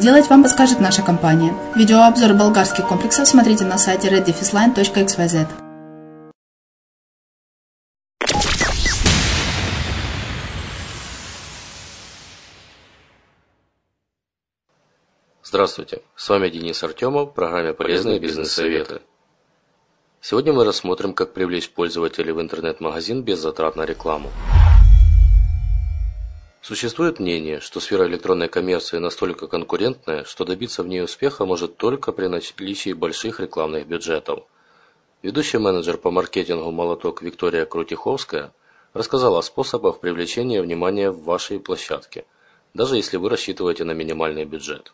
сделать, вам подскажет наша компания. Видеообзор болгарских комплексов смотрите на сайте reddefisline.xyz. Здравствуйте, с вами Денис Артемов в программе «Полезные бизнес-советы». Сегодня мы рассмотрим, как привлечь пользователей в интернет-магазин без затрат на рекламу. Существует мнение, что сфера электронной коммерции настолько конкурентная, что добиться в ней успеха может только при наличии больших рекламных бюджетов. Ведущий менеджер по маркетингу «Молоток» Виктория Крутиховская рассказала о способах привлечения внимания в вашей площадке, даже если вы рассчитываете на минимальный бюджет.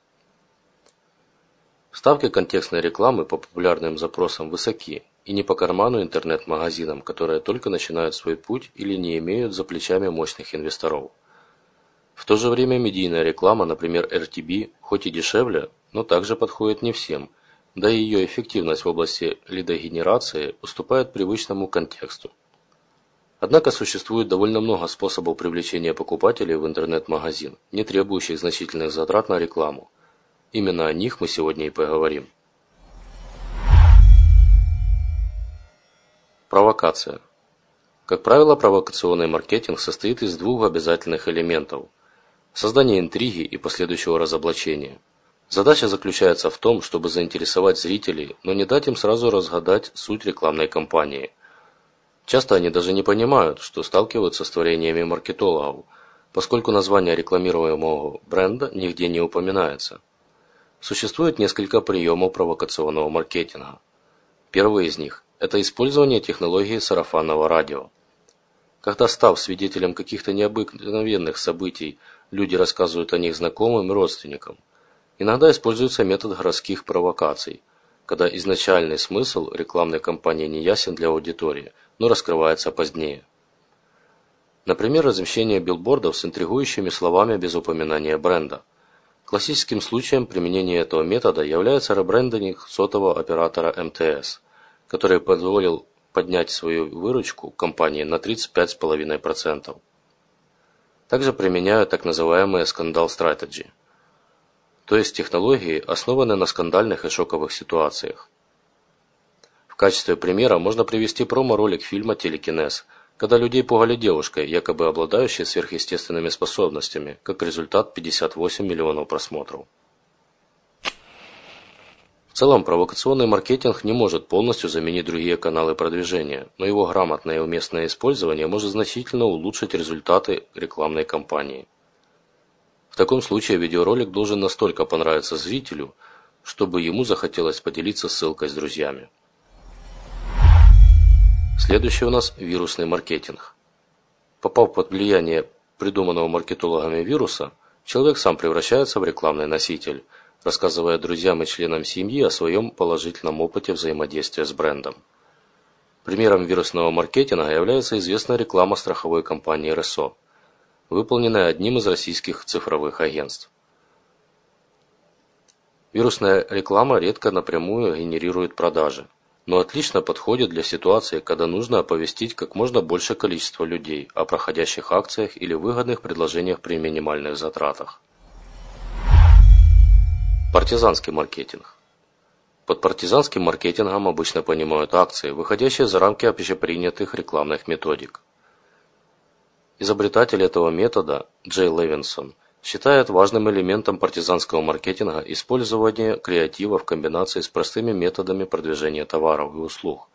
Ставки контекстной рекламы по популярным запросам высоки и не по карману интернет-магазинам, которые только начинают свой путь или не имеют за плечами мощных инвесторов. В то же время медийная реклама, например RTB, хоть и дешевле, но также подходит не всем, да и ее эффективность в области лидогенерации уступает привычному контексту. Однако существует довольно много способов привлечения покупателей в интернет-магазин, не требующих значительных затрат на рекламу. Именно о них мы сегодня и поговорим. Провокация. Как правило, провокационный маркетинг состоит из двух обязательных элементов – создания интриги и последующего разоблачения. Задача заключается в том, чтобы заинтересовать зрителей, но не дать им сразу разгадать суть рекламной кампании. Часто они даже не понимают, что сталкиваются с творениями маркетологов, поскольку название рекламируемого бренда нигде не упоминается. Существует несколько приемов провокационного маркетинга. Первый из них – это использование технологии сарафанного радио. Когда став свидетелем каких-то необыкновенных событий, люди рассказывают о них знакомым и родственникам. Иногда используется метод городских провокаций, когда изначальный смысл рекламной кампании не ясен для аудитории, но раскрывается позднее. Например, размещение билбордов с интригующими словами без упоминания бренда – Классическим случаем применения этого метода является ребрендинг сотового оператора МТС, который позволил поднять свою выручку компании на 35,5%. Также применяют так называемые скандал стратегии, то есть технологии, основанные на скандальных и шоковых ситуациях. В качестве примера можно привести промо-ролик фильма «Телекинез», когда людей пугали девушкой, якобы обладающей сверхъестественными способностями, как результат 58 миллионов просмотров. В целом, провокационный маркетинг не может полностью заменить другие каналы продвижения, но его грамотное и уместное использование может значительно улучшить результаты рекламной кампании. В таком случае видеоролик должен настолько понравиться зрителю, чтобы ему захотелось поделиться ссылкой с друзьями. Следующий у нас вирусный маркетинг. Попав под влияние придуманного маркетологами вируса, человек сам превращается в рекламный носитель, рассказывая друзьям и членам семьи о своем положительном опыте взаимодействия с брендом. Примером вирусного маркетинга является известная реклама страховой компании РСО, выполненная одним из российских цифровых агентств. Вирусная реклама редко напрямую генерирует продажи, но отлично подходит для ситуации, когда нужно оповестить как можно большее количество людей о проходящих акциях или выгодных предложениях при минимальных затратах. Партизанский маркетинг. Под партизанским маркетингом обычно понимают акции, выходящие за рамки общепринятых рекламных методик. Изобретатель этого метода, Джей Левинсон, считает важным элементом партизанского маркетинга использование креатива в комбинации с простыми методами продвижения товаров и услуг,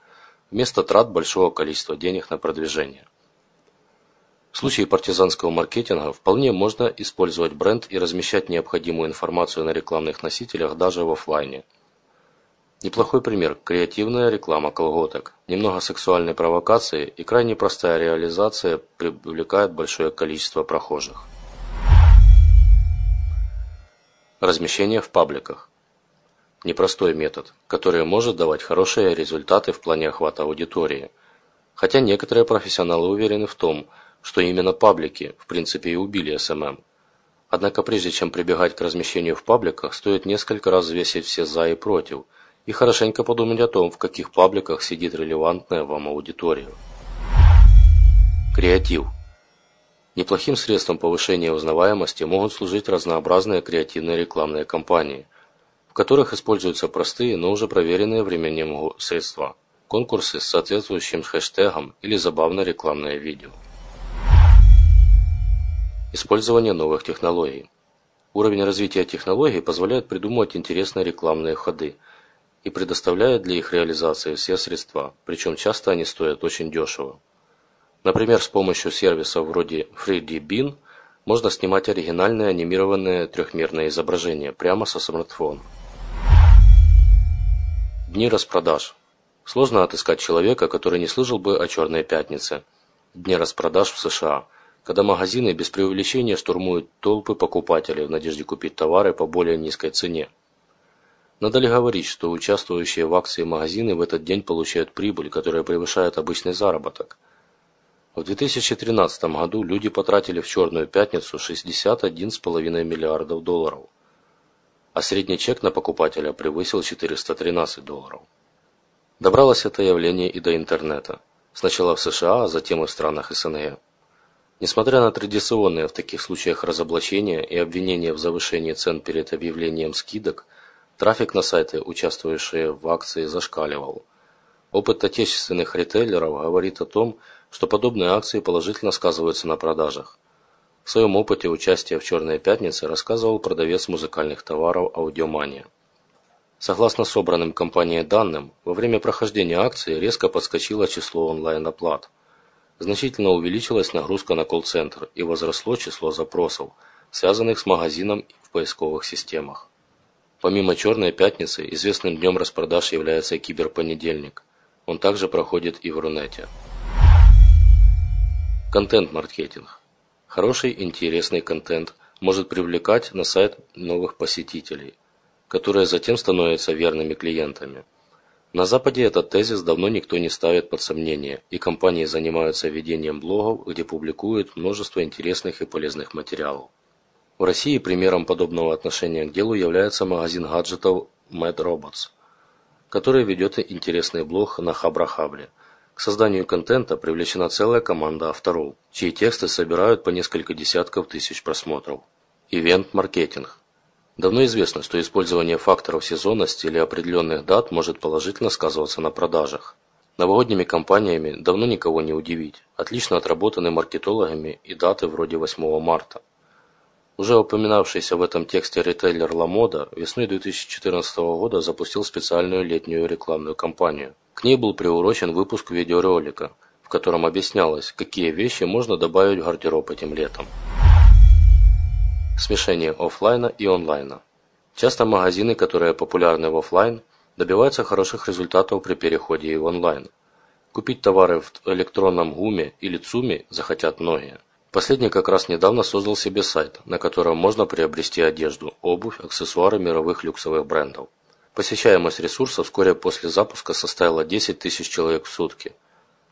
вместо трат большого количества денег на продвижение. В случае партизанского маркетинга вполне можно использовать бренд и размещать необходимую информацию на рекламных носителях даже в офлайне – Неплохой пример – креативная реклама колготок. Немного сексуальной провокации и крайне простая реализация привлекает большое количество прохожих. Размещение в пабликах. Непростой метод, который может давать хорошие результаты в плане охвата аудитории. Хотя некоторые профессионалы уверены в том, что именно паблики в принципе и убили SMM. Однако прежде чем прибегать к размещению в пабликах, стоит несколько раз взвесить все «за» и «против», и хорошенько подумать о том, в каких пабликах сидит релевантная вам аудитория. Креатив. Неплохим средством повышения узнаваемости могут служить разнообразные креативные рекламные кампании, в которых используются простые, но уже проверенные временем средства, конкурсы с соответствующим хэштегом или забавное рекламное видео. Использование новых технологий. Уровень развития технологий позволяет придумывать интересные рекламные ходы – и предоставляет для их реализации все средства, причем часто они стоят очень дешево. Например, с помощью сервисов вроде 3D можно снимать оригинальное анимированное трехмерное изображение прямо со смартфона. Дни распродаж. Сложно отыскать человека, который не слышал бы о «Черной пятнице» – дне распродаж в США, когда магазины без преувеличения штурмуют толпы покупателей в надежде купить товары по более низкой цене. Надо ли говорить, что участвующие в акции магазины в этот день получают прибыль, которая превышает обычный заработок? В 2013 году люди потратили в черную пятницу 61,5 миллиардов долларов, а средний чек на покупателя превысил 413 долларов. Добралось это явление и до интернета. Сначала в США, а затем и в странах СНГ. Несмотря на традиционные в таких случаях разоблачения и обвинения в завышении цен перед объявлением скидок – Трафик на сайты, участвующие в акции, зашкаливал. Опыт отечественных ритейлеров говорит о том, что подобные акции положительно сказываются на продажах. В своем опыте участия в «Черной пятнице» рассказывал продавец музыкальных товаров «Аудиомания». Согласно собранным компанией данным, во время прохождения акции резко подскочило число онлайн-оплат. Значительно увеличилась нагрузка на колл-центр и возросло число запросов, связанных с магазином в поисковых системах. Помимо «Черной пятницы», известным днем распродаж является киберпонедельник. Он также проходит и в Рунете. Контент-маркетинг. Хороший, интересный контент может привлекать на сайт новых посетителей, которые затем становятся верными клиентами. На Западе этот тезис давно никто не ставит под сомнение, и компании занимаются ведением блогов, где публикуют множество интересных и полезных материалов. В России примером подобного отношения к делу является магазин гаджетов Mad Robots, который ведет интересный блог на Хабрахабре. К созданию контента привлечена целая команда авторов, чьи тексты собирают по несколько десятков тысяч просмотров. Ивент-маркетинг. Давно известно, что использование факторов сезонности или определенных дат может положительно сказываться на продажах. Новогодними кампаниями давно никого не удивить. Отлично отработаны маркетологами и даты вроде 8 марта. Уже упоминавшийся в этом тексте ритейлер Ламода весной 2014 года запустил специальную летнюю рекламную кампанию. К ней был приурочен выпуск видеоролика, в котором объяснялось, какие вещи можно добавить в гардероб этим летом. Смешение офлайна и онлайна. Часто магазины, которые популярны в офлайн, добиваются хороших результатов при переходе и в онлайн. Купить товары в электронном ГУМе или ЦУМе захотят многие. Последний как раз недавно создал себе сайт, на котором можно приобрести одежду, обувь, аксессуары мировых люксовых брендов. Посещаемость ресурса вскоре после запуска составила 10 тысяч человек в сутки,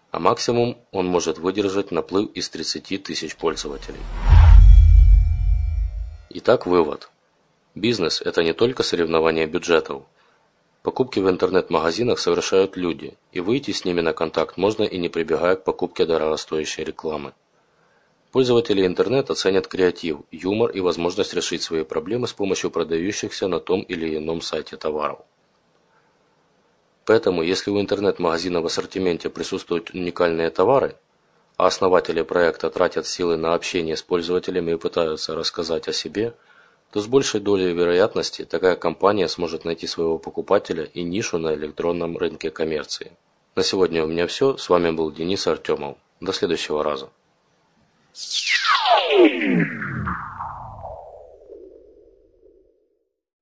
а максимум он может выдержать наплыв из 30 тысяч пользователей. Итак, вывод. Бизнес – это не только соревнование бюджетов. Покупки в интернет-магазинах совершают люди, и выйти с ними на контакт можно и не прибегая к покупке дорогостоящей рекламы. Пользователи интернета ценят креатив, юмор и возможность решить свои проблемы с помощью продающихся на том или ином сайте товаров. Поэтому, если у интернет-магазина в ассортименте присутствуют уникальные товары, а основатели проекта тратят силы на общение с пользователями и пытаются рассказать о себе, то с большей долей вероятности такая компания сможет найти своего покупателя и нишу на электронном рынке коммерции. На сегодня у меня все. С вами был Денис Артемов. До следующего раза.